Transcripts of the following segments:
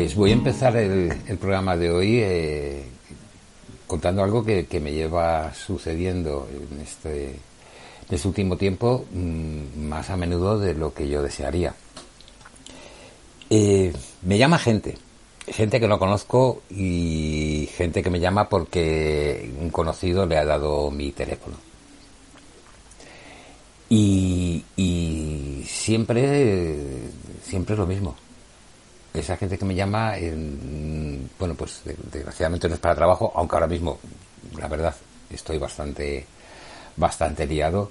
Pues voy a empezar el, programa de hoy eh, contando algo que, me lleva sucediendo en este, este último tiempo mm, más a menudo de lo que yo desearía. Eh, me llama gente, gente que no conozco y gente que me llama porque un conocido le ha dado mi teléfono. Y, y siempre, siempre es lo mismo esa gente que me llama, bueno, pues desgraciadamente no es para trabajo, aunque ahora mismo, la verdad, estoy bastante, bastante liado,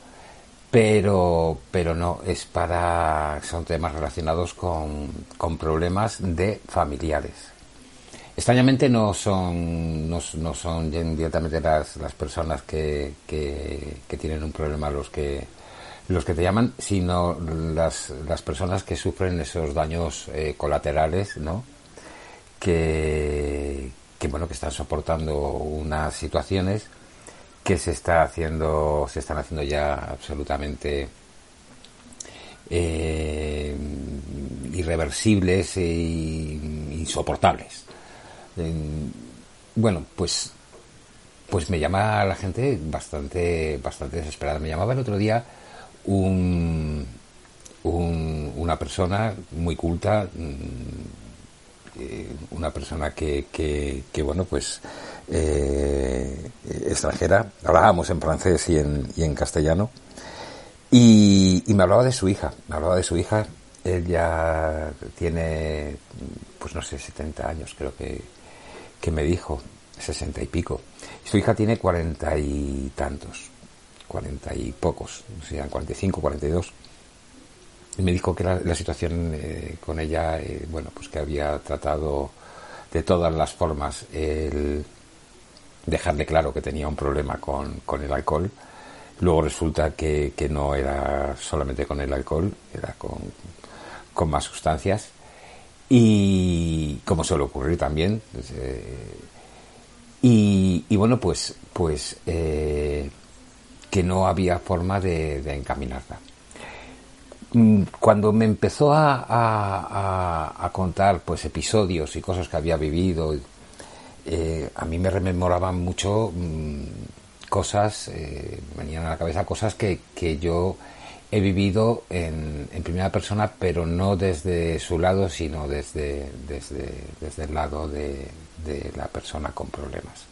pero, pero no, es para, son temas relacionados con, con problemas de familiares. Extrañamente no son, no, son directamente las, las personas que, que, que tienen un problema los que, los que te llaman, sino las, las personas que sufren esos daños eh, colaterales, ¿no? Que, que, bueno, que están soportando unas situaciones que se está haciendo, se están haciendo ya absolutamente eh, irreversibles e insoportables. bueno, pues pues me llama la gente bastante bastante desesperada. Me llamaba el otro día un, una persona muy culta, mm, eh, una persona que, que, bueno, pues eh, extranjera, hablábamos en francés y en, y en castellano, y, me hablaba de su hija, me hablaba de su hija, ella tiene, pues no sé, 70 años creo que, que me dijo, 60 y pico, su hija tiene cuarenta y tantos, 40 y pocos, sea, 45, 42. Y me dijo que la, situación eh, con ella, eh, bueno, pues que había tratado de todas las formas el dejarle claro que tenía un problema con, el alcohol. Luego resulta que, que, no era solamente con el alcohol, era con, con más sustancias. Y como suele ocurrir también. Pues, eh, y, y, bueno, pues, pues que no había forma de, encaminarla. Mm, cuando me empezó a, contar pues episodios y cosas que había vivido, eh, a mí me rememoraban mucho mm, cosas, eh, venían a la cabeza cosas que, yo he vivido en, primera persona, pero no desde su lado, sino desde, desde, el lado de, la persona con problemas.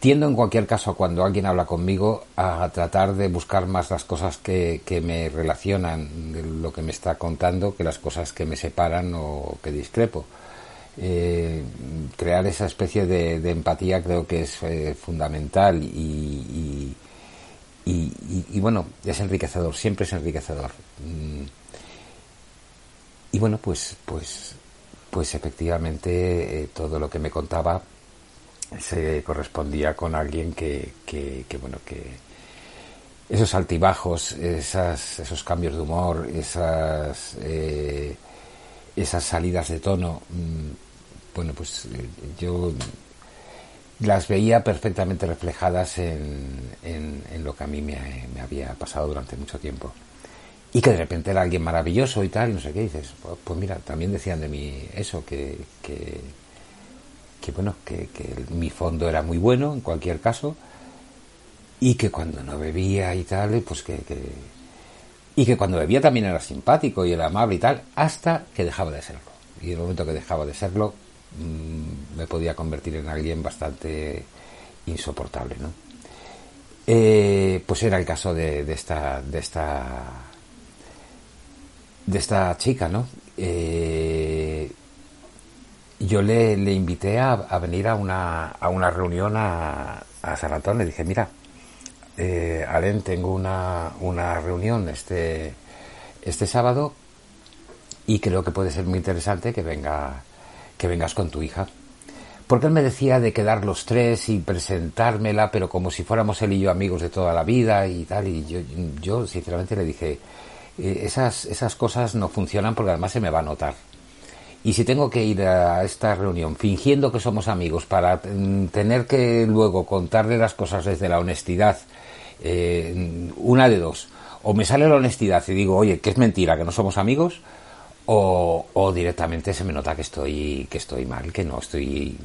Tiendo en cualquier caso, cuando alguien habla conmigo, a tratar de buscar más las cosas que, me relacionan de lo que me está contando que las cosas que me separan o que discrepo. Eh, crear esa especie de, empatía creo que es eh, fundamental y, y, bueno, es enriquecedor, siempre es enriquecedor. Mm. Y bueno, pues, pues, pues efectivamente eh, todo lo que me contaba se correspondía con alguien que, que, bueno, que esos altibajos, esas, esos cambios de humor, esas, eh, esas salidas de tono, mm, bueno, pues eh, yo las veía perfectamente reflejadas en, en, lo que a mí me, me, había pasado durante mucho tiempo. Y que de repente era alguien maravilloso y tal, no sé qué dices. Pues, pues mira, también decían de mí eso, que, que, que bueno, que, mi fondo era muy bueno en cualquier caso y que cuando no bebía y tal, pues que, y que cuando bebía también era simpático y era amable y tal, hasta que dejaba de serlo. Y en el momento que dejaba de serlo, mm, me podía convertir en alguien bastante insoportable, ¿no? Eh, pues era el caso de, de, esta de esta de esta chica, ¿no? Eh, yo le, invité a, venir a una, a una reunión a, San Antonio. Le dije, mira, eh, Alen, tengo una, una reunión este, este sábado y creo que puede ser muy interesante que, venga, que vengas con tu hija. Porque él me decía de quedar los tres y presentármela, pero como si fuéramos él y yo amigos de toda la vida y tal. Y yo, yo sinceramente le dije, eh, esas, esas cosas no funcionan porque además se me va a notar. Y si tengo que ir a esta reunión fingiendo que somos amigos para mm, tener que luego contarle las cosas desde la honestidad, eh, una de dos, o me sale la honestidad y digo, oye, que es mentira, que no somos amigos, o, directamente se me nota que estoy, que estoy mal, que no estoy,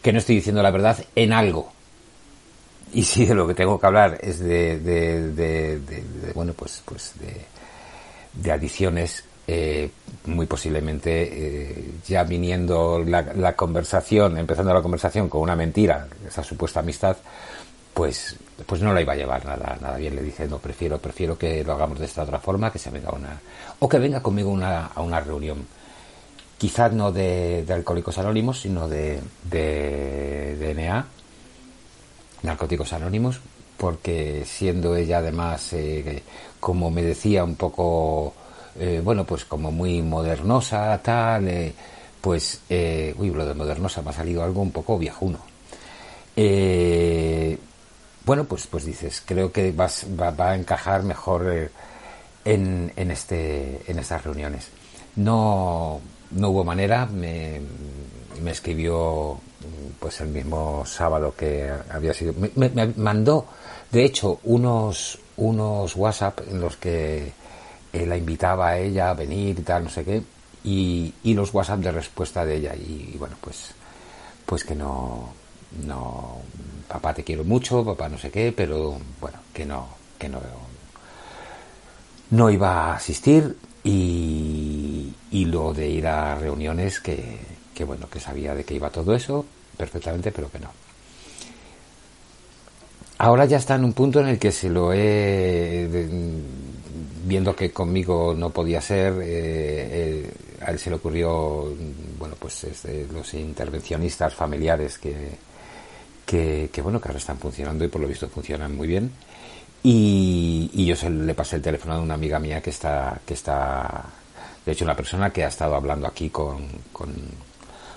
que no estoy diciendo la verdad en algo. Y si de lo que tengo que hablar es de, de, bueno, pues, pues de, de adicciones, eh, muy posiblemente eh, ya viniendo la, la, conversación, empezando la conversación con una mentira, esa supuesta amistad, pues, pues no la iba a llevar nada, nada bien. Le dije, no, prefiero, prefiero que lo hagamos de esta otra forma, que se venga una, o que venga conmigo una, a una reunión. Quizás no de, de Alcohólicos Anónimos, sino de, de, de NA, Narcóticos Anónimos, porque siendo ella además, eh, como me decía, un poco, eh, bueno, pues como muy modernosa, tal, eh, pues, eh, uy, lo de modernosa me ha salido algo un poco viejuno. Bueno, pues, pues dices, creo que vas, va, va, a encajar mejor en, en, este, en estas reuniones. No, no hubo manera, me, me escribió pues el mismo sábado que había sido, me, me mandó, de hecho, unos, unos WhatsApp en los que eh, la invitaba a ella a venir y tal, no sé qué, y, y los WhatsApp de respuesta de ella, y, bueno, pues, pues que no, no, papá te quiero mucho, papá no sé qué, pero bueno, que no, que no, no iba a asistir y, y lo de ir a reuniones que, que bueno, que sabía de que iba todo eso perfectamente, pero que no. Ahora ya está en un punto en el que se lo he viendo que conmigo no podía ser, eh, eh, a él se le ocurrió, bueno, pues este, los intervencionistas familiares que, que, bueno, que ahora están funcionando y por lo visto funcionan muy bien. Y, yo se le pasé el teléfono a una amiga mía que está, que está, de hecho, una persona que ha estado hablando aquí con, con,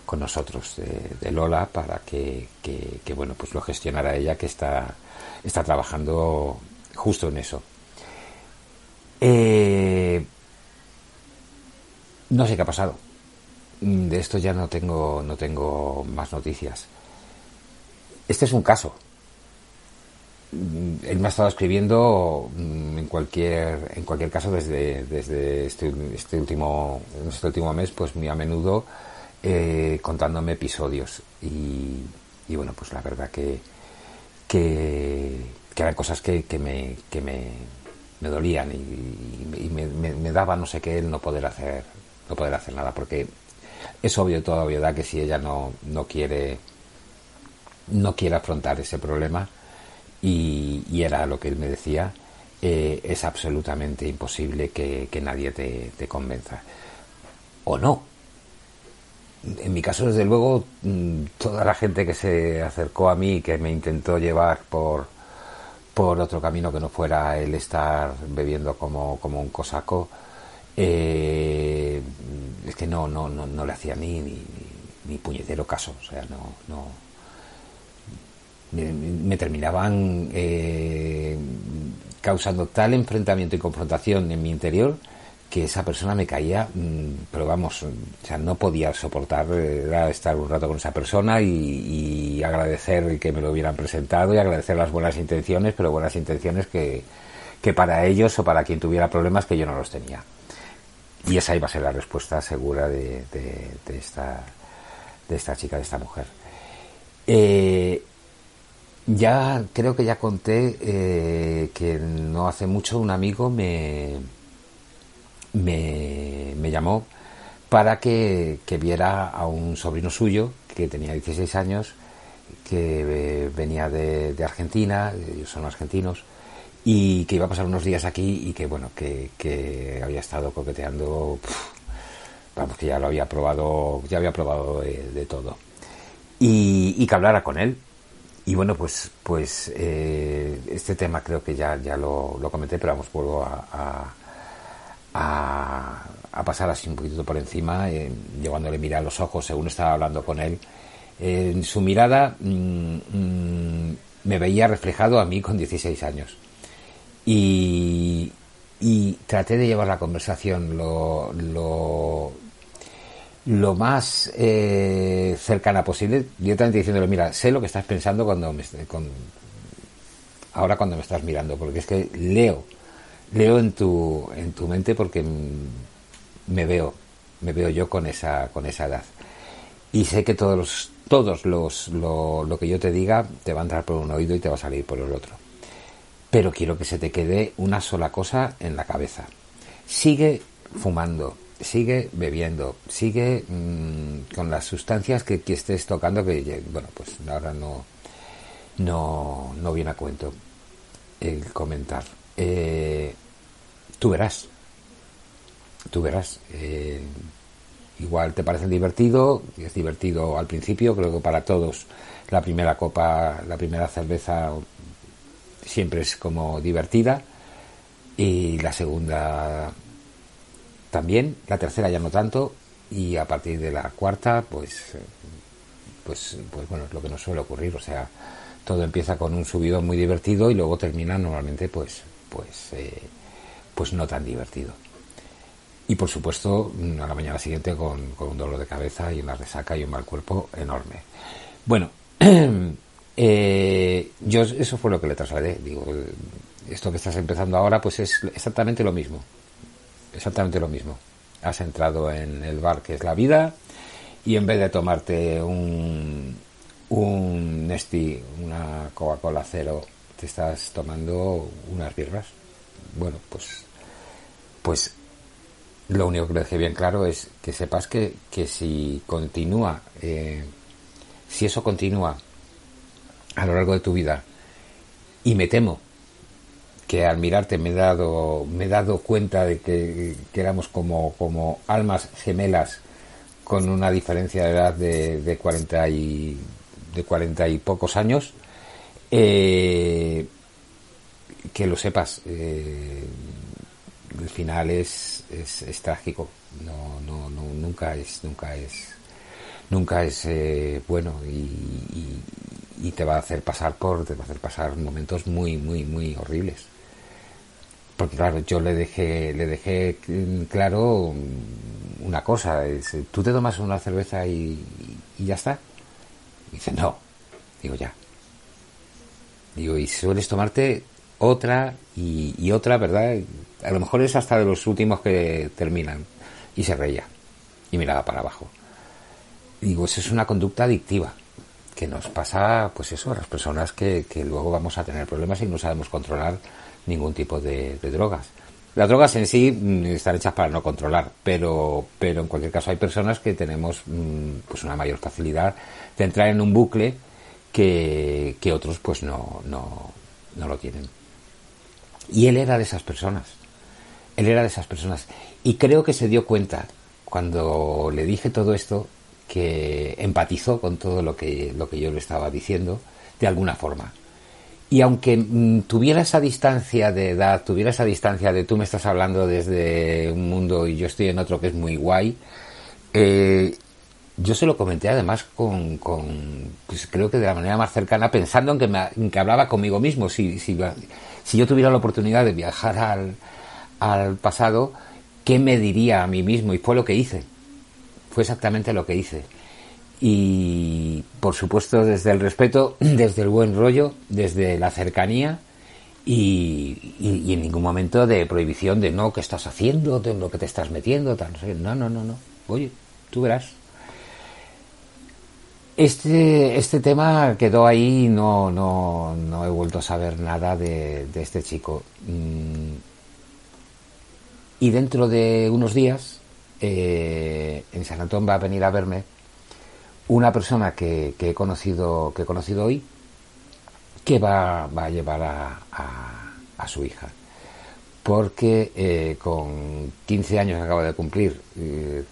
con nosotros de, de, Lola para que, que, que, bueno, pues lo gestionara ella, que está, está trabajando justo en eso. Eh, no sé qué ha pasado. De esto ya no tengo, no tengo más noticias. Este es un caso. Él me ha estado escribiendo en cualquier, en cualquier caso desde, desde este, este último, este último mes, pues muy a menudo eh, contándome episodios. Y, y, bueno, pues la verdad que, que, eran cosas que, que me, me dolían y, y me, me, me, daba no sé qué el no poder hacer, no poder hacer nada, porque es obvio toda obviedad que si ella no, no quiere no quiere afrontar ese problema y, era lo que él me decía, eh, es absolutamente imposible que, que nadie te, te, convenza. O no. En mi caso, desde luego, mm, toda la gente que se acercó a mí, que me intentó llevar por, por otro camino que no fuera el estar bebiendo como, como un cosaco, eh, es que no, no, no, no le hacía ni, ni, ni, puñetero caso. O sea, no, no me, terminaban eh, causando tal enfrentamiento y confrontación en mi interior que esa persona me caía, mmm, pero vamos, o sea, no podía soportar era estar un rato con esa persona y, agradecer que me lo hubieran presentado y agradecer las buenas intenciones, pero buenas intenciones que, que para ellos o para quien tuviera problemas que yo no los tenía. Y esa iba a ser la respuesta segura de esta, de esta chica, de esta mujer. Eh, ya creo que ya conté eh, que no hace mucho un amigo me, me, llamó para que, que, viera a un sobrino suyo que tenía 16 años, que eh, venía de, Argentina, ellos son argentinos, y que iba a pasar unos días aquí y que bueno, que, que había estado coqueteando, vamos, que ya lo había probado, ya había probado de, de todo. Y, y que hablara con él, y bueno, pues, pues eh, este tema creo que ya, ya lo, lo comenté, pero vamos, vuelvo a, a, pasar así un poquito por encima, eh, llevándole mirar a los ojos según estaba hablando con él. Eh, en su mirada mmm, mmm, me veía reflejado a mí con 16 años. Y, traté de llevar la conversación lo, lo, más eh, cercana posible, directamente diciéndole, mira, sé lo que estás pensando cuando me, ahora cuando me estás mirando, porque es que leo, leo en tu, en tu mente porque me veo, me veo yo con esa, con esa edad. Y sé que todos los, todos los, lo, lo que yo te diga te va a entrar por un oído y te va a salir por el otro. Pero quiero que se te quede una sola cosa en la cabeza. Sigue fumando, sigue bebiendo, sigue mm, con las sustancias que, que, estés tocando, que bueno, pues ahora no, no, no viene a cuento el comentar. Eh, tú verás, tú verás. Eh, igual te parecen divertido, es divertido al principio, creo que para todos la primera copa, la primera cerveza siempre es como divertida y la segunda también, la tercera ya no tanto y a partir de la cuarta pues pues pues bueno, es lo que nos suele ocurrir, o sea, todo empieza con un subido muy divertido y luego termina normalmente pues pues eh, pues no tan divertido. Y por supuesto, a la mañana siguiente con, un dolor de cabeza y una resaca y un mal cuerpo enorme. Bueno, eh, yo eso fue lo que le trasladé. Digo, esto que estás empezando ahora, pues es exactamente lo mismo. Exactamente lo mismo. Has entrado en el bar que es la vida y en vez de tomarte un, un una Coca-Cola cero, te estás tomando unas birras. Bueno, pues, pues lo único que dejé bien claro es que sepas que, que si continúa, eh, si eso continúa a lo largo de tu vida, y me temo que al mirarte me he dado, me he dado cuenta de que, éramos como, como almas gemelas con una diferencia de edad de, de 40 y de 40 y pocos años, eh, que lo sepas, eh, el final es, es, trágico, no, no, no, nunca es, nunca es, nunca es eh, bueno y, te va a hacer pasar por, te va a hacer pasar momentos muy, muy, muy horribles. Porque claro, yo le dejé, le dejé claro una cosa, es, tú te tomas una cerveza y ya está. dice, no. Digo, ya. Digo, y sueles tomarte otra y, otra, ¿verdad? A lo mejor es hasta de los últimos que terminan. Y se reía. Y miraba para abajo. Digo, eso es una conducta adictiva. Que nos pasa, pues eso, a las personas que, luego vamos a tener problemas y no sabemos controlar ningún tipo de, drogas. Las drogas en sí mm, están hechas para no controlar, pero, pero en cualquier caso hay personas que tenemos mm, pues una mayor facilidad de entrar en un bucle que, otros pues no, no, no lo tienen. Y él era de esas personas. Él era de esas personas. Y creo que se dio cuenta cuando le dije todo esto que empatizó con todo lo que, lo que yo le estaba diciendo de alguna forma. Y aunque mm, tuviera esa distancia de edad, tuviera esa distancia de tú me estás hablando desde un mundo y yo estoy en otro que es muy guay, eh, yo se lo comenté además con, con pues creo que de la manera más cercana, pensando en que, me, en que hablaba conmigo mismo. Si, si, si yo tuviera la oportunidad de viajar al, al pasado, ¿qué me diría a mí mismo? Y fue lo que hice. Fue exactamente lo que hice. Y por supuesto desde el respeto, desde el buen rollo, desde la cercanía y, y, en ningún momento de prohibición de no, ¿qué estás haciendo? De lo que te estás metiendo, tal, no No, no, no, Oye, tú verás. Este, este tema quedó ahí, no, no, no he vuelto a saber nada de, este chico. Mm. Y dentro de unos días, eh, en San Antón va a venir a verme una persona que, he conocido, que he conocido hoy, que va, va a llevar a, a, su hija. Porque eh, con 15 años que acaba de cumplir, eh,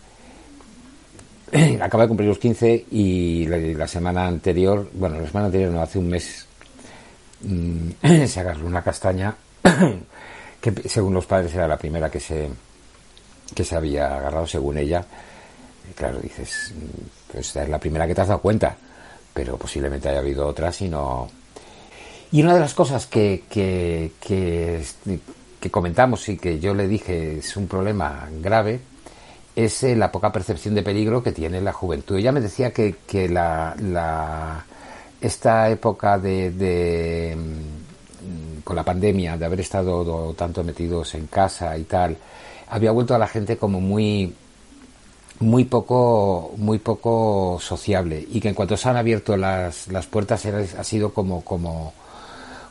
acaba de cumplir los 15 y la, semana anterior, bueno, la semana anterior no, hace un mes, mm, se agarró una castaña que según los padres era la primera que se, que se había agarrado, según ella. Claro, dices, pues es la primera que te has dado cuenta, pero posiblemente haya habido otras y no... Y una de las cosas que, que, que comentamos y que yo le dije es un problema grave, es eh, la poca percepción de peligro que tiene la juventud. Ella me decía que, que la, la, esta época de, de, mm, con la pandemia, de haber estado tanto metidos en casa y tal, había vuelto a la gente como muy muy poco muy poco sociable y que en cuanto se han abierto las, las puertas ha sido como como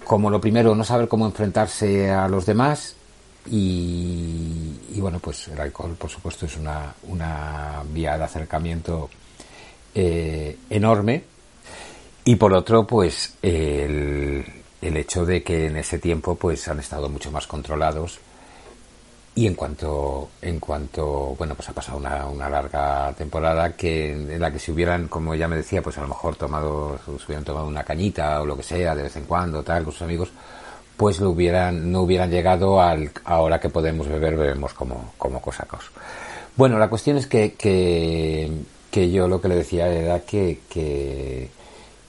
como lo primero no saber cómo enfrentarse a los demás y, bueno pues el alcohol por supuesto es una, una vía de acercamiento eh, enorme. Y por otro pues el, el hecho de que en ese tiempo pues han estado mucho más controlados. Y en cuanto, en cuanto, bueno, pues ha pasado una, una larga temporada que en la que si hubieran, como ya me decía, pues a lo mejor tomado, si hubieran tomado una cañita o lo que sea de vez en cuando, tal, con sus amigos, pues lo hubieran, no hubieran llegado al, ahora que podemos beber, bebemos como, como cosacos. Bueno, la cuestión es que, que, que yo lo que le decía era que, que,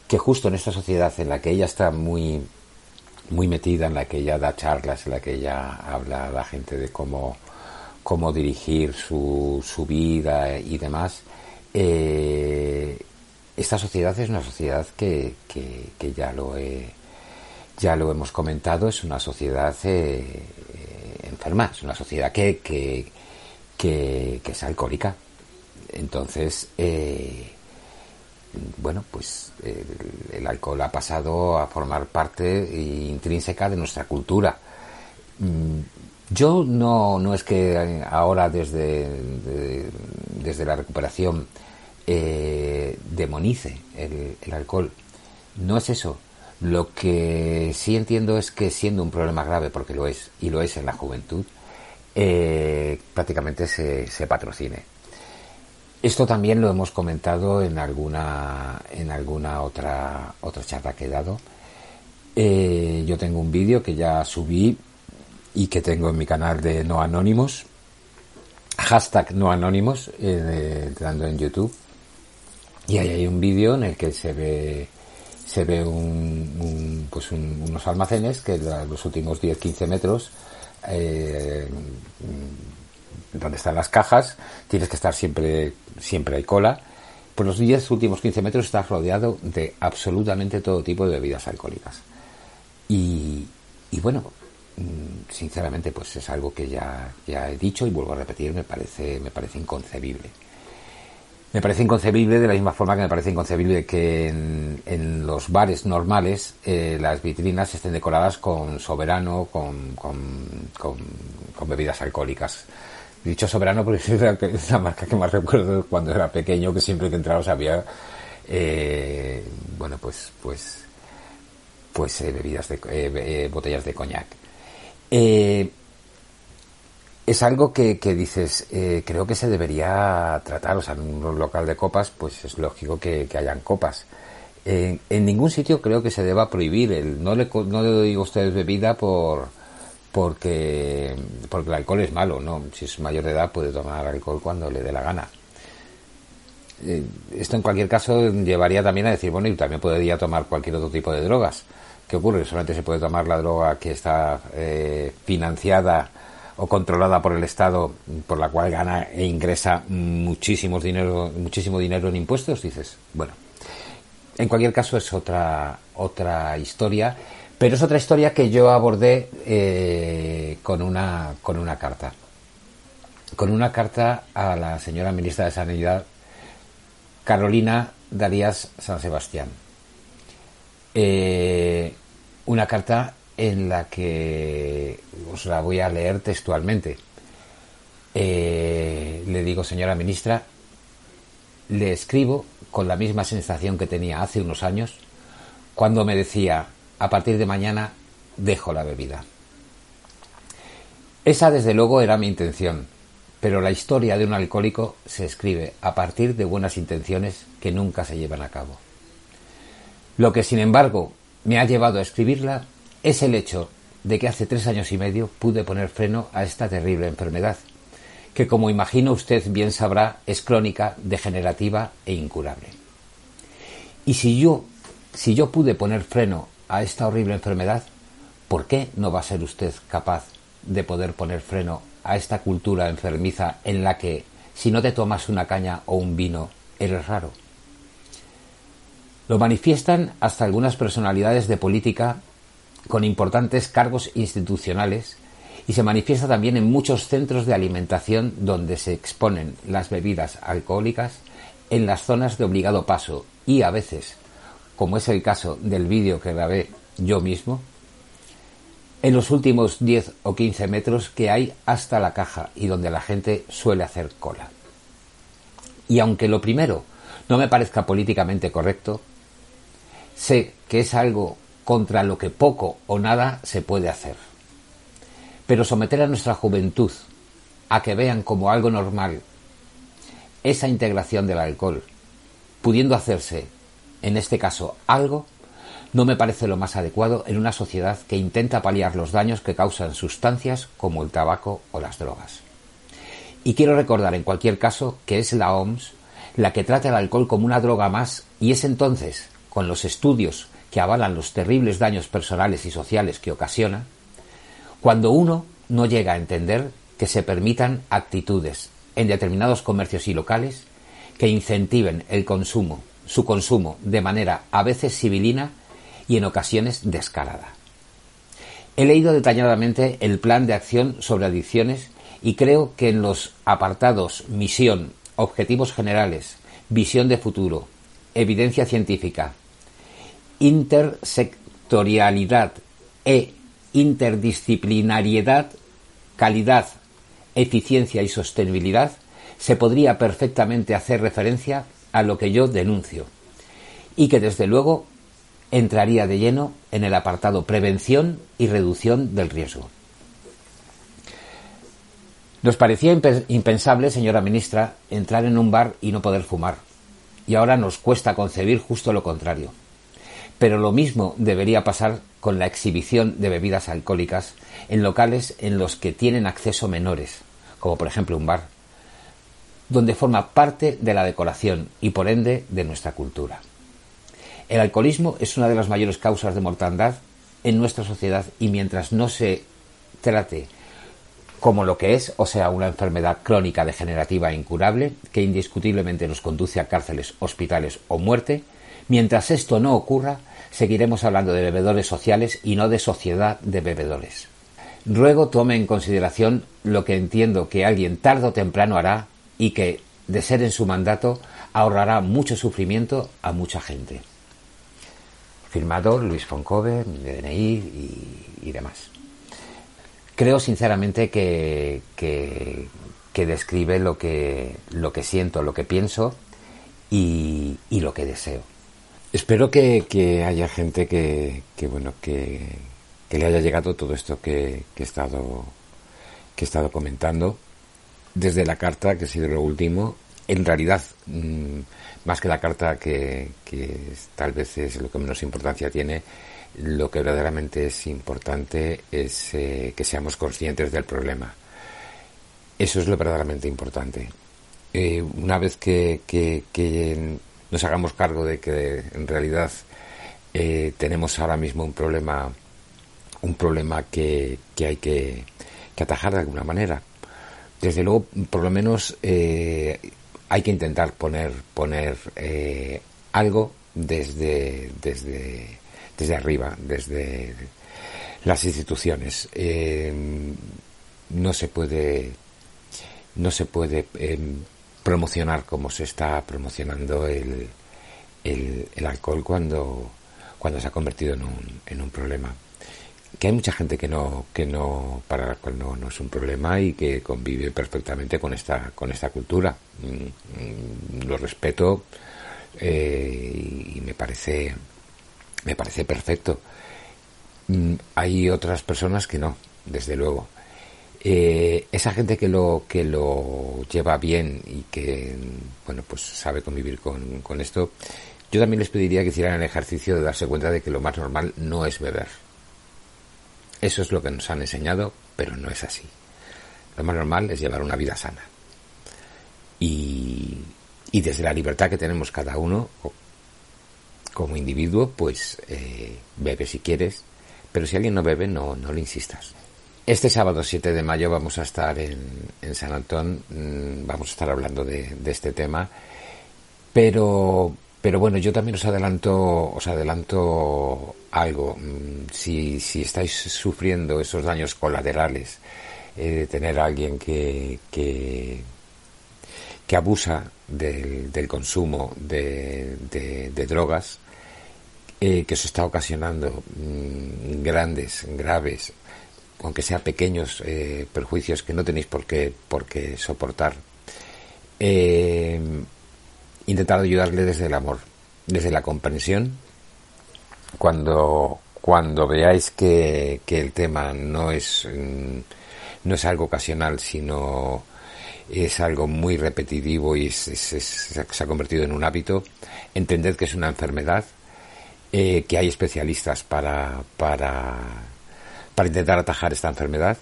que justo en esta sociedad en la que ella está muy, muy metida en la que ella da charlas, en la que ella habla a la gente de cómo, cómo dirigir su, su vida y demás. Eh, esta sociedad es una sociedad que, que, ya lo he, ya lo hemos comentado, es una sociedad eh, enferma, es una sociedad que, que, que, es alcohólica. Entonces, eh, bueno, pues el, alcohol ha pasado a formar parte intrínseca de nuestra cultura. Mm, yo no, no es que ahora desde, desde la recuperación eh, demonice el, alcohol. No es eso. Lo que sí entiendo es que siendo un problema grave, porque lo es, y lo es en la juventud, eh, prácticamente se, patrocine. Esto también lo hemos comentado en alguna, en alguna otra, otra charla que he dado. Eh, yo tengo un vídeo que ya subí y que tengo en mi canal de No Anónimos, hashtag No Anónimos, eh, entrando en YouTube. Y ahí hay un vídeo en el que se ve se ve un, pues unos almacenes que los últimos 10-15 metros eh, donde están las cajas, tienes que estar siempre, siempre hay cola. Por los 10 últimos 15 metros estás rodeado de absolutamente todo tipo de bebidas alcohólicas. Y, y bueno, sinceramente, pues es algo que ya, ya he dicho y vuelvo a repetir, me parece, me parece inconcebible. Me parece inconcebible de la misma forma que me parece inconcebible que en, los bares normales eh, las vitrinas estén decoradas con soberano, con, con, con bebidas alcohólicas. Dicho soberano porque es la, marca que más recuerdo cuando era pequeño, que siempre que entraba había, eh, bueno, pues, pues, pues eh, bebidas de, botellas de coñac. Es algo que, que dices, creo que se debería tratar, o sea, en un local de copas, pues es lógico que, hayan copas. en ningún sitio creo que se deba prohibir el, no le, no le digo a ustedes bebida por, porque, porque el alcohol es malo, ¿no? Si es mayor de edad puede tomar alcohol cuando le dé la gana. Eh, esto en cualquier caso llevaría también a decir, bueno, y también podría tomar cualquier otro tipo de drogas. ¿Qué ocurre? Solamente se puede tomar la droga que está eh, financiada o controlada por el Estado, por la cual gana e ingresa muchísimos dinero, muchísimo dinero en impuestos, dices. Bueno, en cualquier caso es otra, otra historia pero es otra historia que yo abordé eh, con, una, con una carta. Con una carta a la señora ministra de Sanidad, Carolina Darías San Sebastián. Eh, una carta en la que os la voy a leer textualmente. Eh, le digo, señora ministra, le escribo con la misma sensación que tenía hace unos años cuando me decía, a partir de mañana dejo la bebida. Esa desde luego era mi intención, pero la historia de un alcohólico se escribe a partir de buenas intenciones que nunca se llevan a cabo. Lo que sin embargo me ha llevado a escribirla es el hecho de que hace tres años y medio pude poner freno a esta terrible enfermedad, que como imagino usted bien sabrá es crónica, degenerativa e incurable. Y si yo, si yo pude poner freno a esta horrible enfermedad, ¿por qué no va a ser usted capaz de poder poner freno a esta cultura enfermiza en la que si no te tomas una caña o un vino, eres raro? Lo manifiestan hasta algunas personalidades de política con importantes cargos institucionales y se manifiesta también en muchos centros de alimentación donde se exponen las bebidas alcohólicas en las zonas de obligado paso y a veces, como es el caso del vídeo que grabé yo mismo, en los últimos 10 o 15 metros que hay hasta la caja y donde la gente suele hacer cola. Y aunque lo primero no me parezca políticamente correcto, sé que es algo contra lo que poco o nada se puede hacer. Pero someter a nuestra juventud a que vean como algo normal esa integración del alcohol, pudiendo hacerse, en este caso, algo, no me parece lo más adecuado en una sociedad que intenta paliar los daños que causan sustancias como el tabaco o las drogas. Y quiero recordar en cualquier caso que es la OMS la que trata el alcohol como una droga más y es entonces, con los estudios que avalan los terribles daños personales y sociales que ocasiona, cuando uno no llega a entender que se permitan actitudes en determinados comercios y locales que incentiven el consumo, su consumo de manera a veces civilina y en ocasiones descarada. He leído detalladamente el plan de acción sobre adicciones y creo que en los apartados misión, objetivos generales, visión de futuro, evidencia científica, intersectorialidad e interdisciplinariedad, calidad, eficiencia y sostenibilidad, se podría perfectamente hacer referencia a lo que yo denuncio y que desde luego entraría de lleno en el apartado prevención y reducción del riesgo. Nos parecía impensable, señora ministra, entrar en un bar y no poder fumar, y ahora nos cuesta concebir justo lo contrario. Pero lo mismo debería pasar con la exhibición de bebidas alcohólicas en locales en los que tienen acceso menores, como por ejemplo un bar, donde forma parte de la decoración y por ende de nuestra cultura. El alcoholismo es una de las mayores causas de mortandad en nuestra sociedad y mientras no se trate como lo que es, o sea, una enfermedad crónica degenerativa e incurable que indiscutiblemente nos conduce a cárceles, hospitales o muerte, mientras esto no ocurra, seguiremos hablando de bebedores sociales y no de sociedad de bebedores. Ruego tome en consideración lo que entiendo que alguien tarde o temprano hará y que, de ser en su mandato, ahorrará mucho sufrimiento a mucha gente. Firmado Luis Foncove, DNI y demás creo sinceramente que, que, describe lo que, lo que siento, lo que pienso y, lo que deseo. Espero que, haya gente que, bueno, que, le haya llegado todo esto que, he estado, que he estado comentando. Desde la carta, que ha sido lo último, en realidad, mm, más que la carta que, que tal vez es lo que menos importancia tiene, lo que verdaderamente es importante es eh, que seamos conscientes del problema. Eso es lo verdaderamente importante. Eh, una vez que, nos hagamos cargo de que en realidad eh, tenemos ahora mismo un problema, un problema que, hay que, atajar de alguna manera. Desde luego, por lo menos hay que intentar poner, poner algo desde, desde desde arriba, desde las instituciones. Eh, no se puede, no se puede eh, promocionar como se está promocionando el, el, alcohol cuando, cuando se ha convertido en un, en un problema. Que hay mucha gente que no, que no, para la cual no, es un problema y que convive perfectamente con esta, con esta cultura. Mm, mm, lo respeto eh, y me parece me parece perfecto. Mm, hay otras personas que no, desde luego. Eh, esa gente que lo que lo lleva bien y que bueno pues sabe convivir con, con esto, yo también les pediría que hicieran el ejercicio de darse cuenta de que lo más normal no es beber. Eso es lo que nos han enseñado, pero no es así. Lo más normal es llevar una vida sana. Y, y desde la libertad que tenemos cada uno, como individuo, pues eh, bebe si quieres, pero si alguien no bebe, no, no le insistas. Este sábado 7 de mayo vamos a estar en, en San Antón, mm, vamos a estar hablando de, este tema, pero Pero bueno, yo también os adelanto, os adelanto algo. Mm, si, si estáis sufriendo esos daños colaterales eh, de tener a alguien que, que, abusa del, consumo de, drogas, eh, que os está ocasionando mm, grandes, graves, aunque sea pequeños eh, perjuicios que no tenéis por qué, por qué soportar. Eh, intentar ayudarle desde el amor, desde la comprensión. Cuando, cuando veáis que, que el tema no es, mm, no es algo ocasional, sino es algo muy repetitivo y se ha convertido en un hábito, entended que es una enfermedad, eh, que hay especialistas para, para, para intentar atajar esta enfermedad.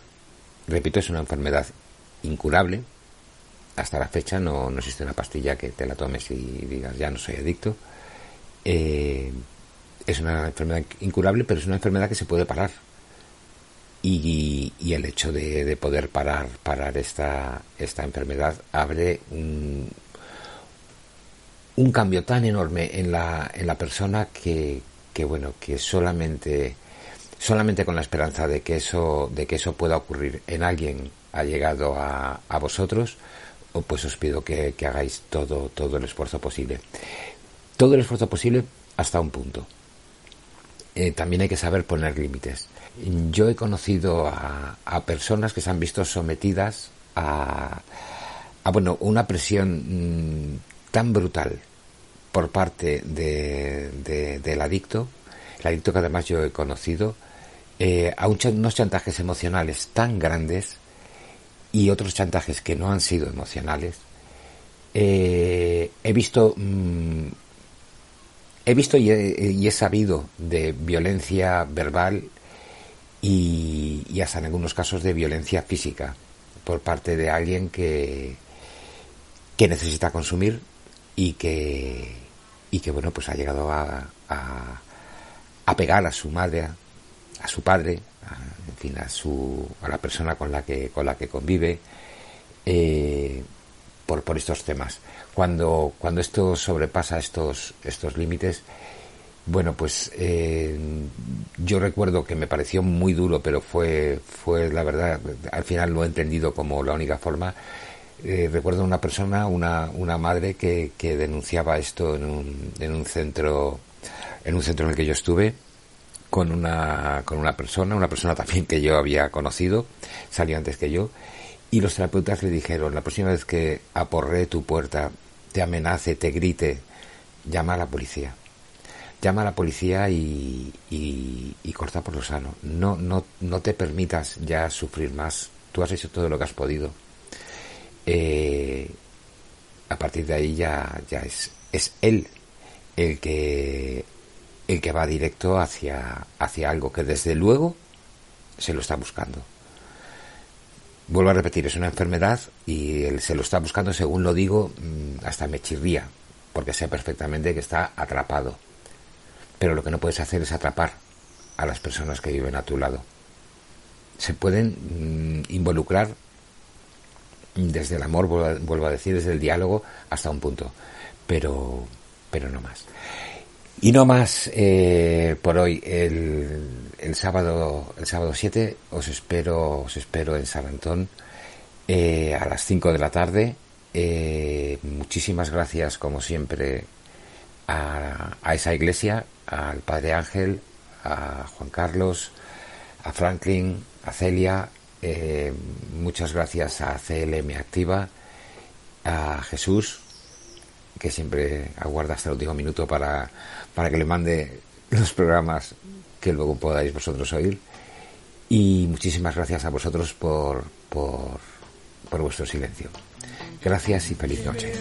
Repito, es una enfermedad incurable, hasta la fecha no, existe una pastilla que te la tomes y digas ya no soy adicto. Eh, es una enfermedad incurable, pero es una enfermedad que se puede parar. Y, el hecho de, de, poder parar, parar esta, enfermedad abre un, un cambio tan enorme en la, en la persona que bueno, que solamente, solamente con la esperanza de que eso, de que eso pueda ocurrir en alguien ha llegado a, a vosotros, pues os pido que, hagáis todo, todo el esfuerzo posible. Todo el esfuerzo posible hasta un punto. Eh, también hay que saber poner límites. Yo he conocido a, personas que se han visto sometidas a, a bueno, una presión mm, tan brutal por parte de, del adicto, el adicto que además yo he conocido, eh, a unos chantajes emocionales tan grandes y otros chantajes que no han sido emocionales, eh, he visto mm, he visto y he, sabido de violencia verbal y, hasta en algunos casos de violencia física por parte de alguien que que necesita consumir y que y que bueno pues ha llegado a, a, a pegar a su madre a su padre en fin, a su, a la persona con la que, con la que convive, eh, por, por estos temas. Cuando, cuando esto sobrepasa estos, estos límites, bueno, pues eh, yo recuerdo que me pareció muy duro, pero fue, fue la verdad, al final lo he entendido como la única forma. Eh, recuerdo una persona, una, una madre que, que denunciaba esto en un, en un centro, en un centro en el que yo estuve, con una, con una persona, una persona también que yo había conocido, salió antes que yo, y los terapeutas le dijeron, la próxima vez que aporree tu puerta, te amenace, te grite, llama a la policía. Llama a la policía y, y, corta por lo sano. No, no, no te permitas ya sufrir más. Tú has hecho todo lo que has podido. Eh, a partir de ahí ya, ya es, es él el que el que va directo hacia, hacia algo que desde luego se lo está buscando. Vuelvo a repetir, es una enfermedad y él se lo está buscando, según lo digo, mm, hasta me chirría, porque sé perfectamente que está atrapado. Pero lo que no puedes hacer es atrapar a las personas que viven a tu lado. Se pueden mm, involucrar desde el amor, vuelvo a decir, desde el diálogo hasta un punto, pero, pero no más. Y no más eh, por hoy. El, el, sábado el sábado 7 os espero os espero en San Antón eh, a las 5 de la tarde. Eh, muchísimas gracias como siempre a, a, esa iglesia, al Padre Ángel, a Juan Carlos, a Franklin, a Celia. Eh, muchas gracias a CLM Activa, a Jesús, que siempre aguarda hasta el último minuto para para que le mande los programas que luego podáis vosotros oír. Y muchísimas gracias a vosotros por, por, por vuestro silencio. Gracias y feliz noche.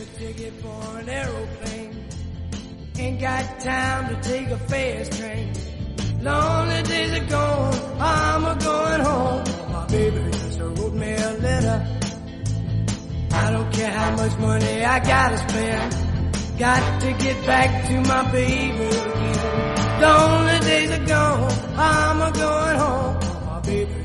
Lonely days are gone, I'm a going home. My baby wrote me a letter. I don't care how much money I gotta spend. Got to get back to my baby again. Lonely days are gone, I'm a going home. My baby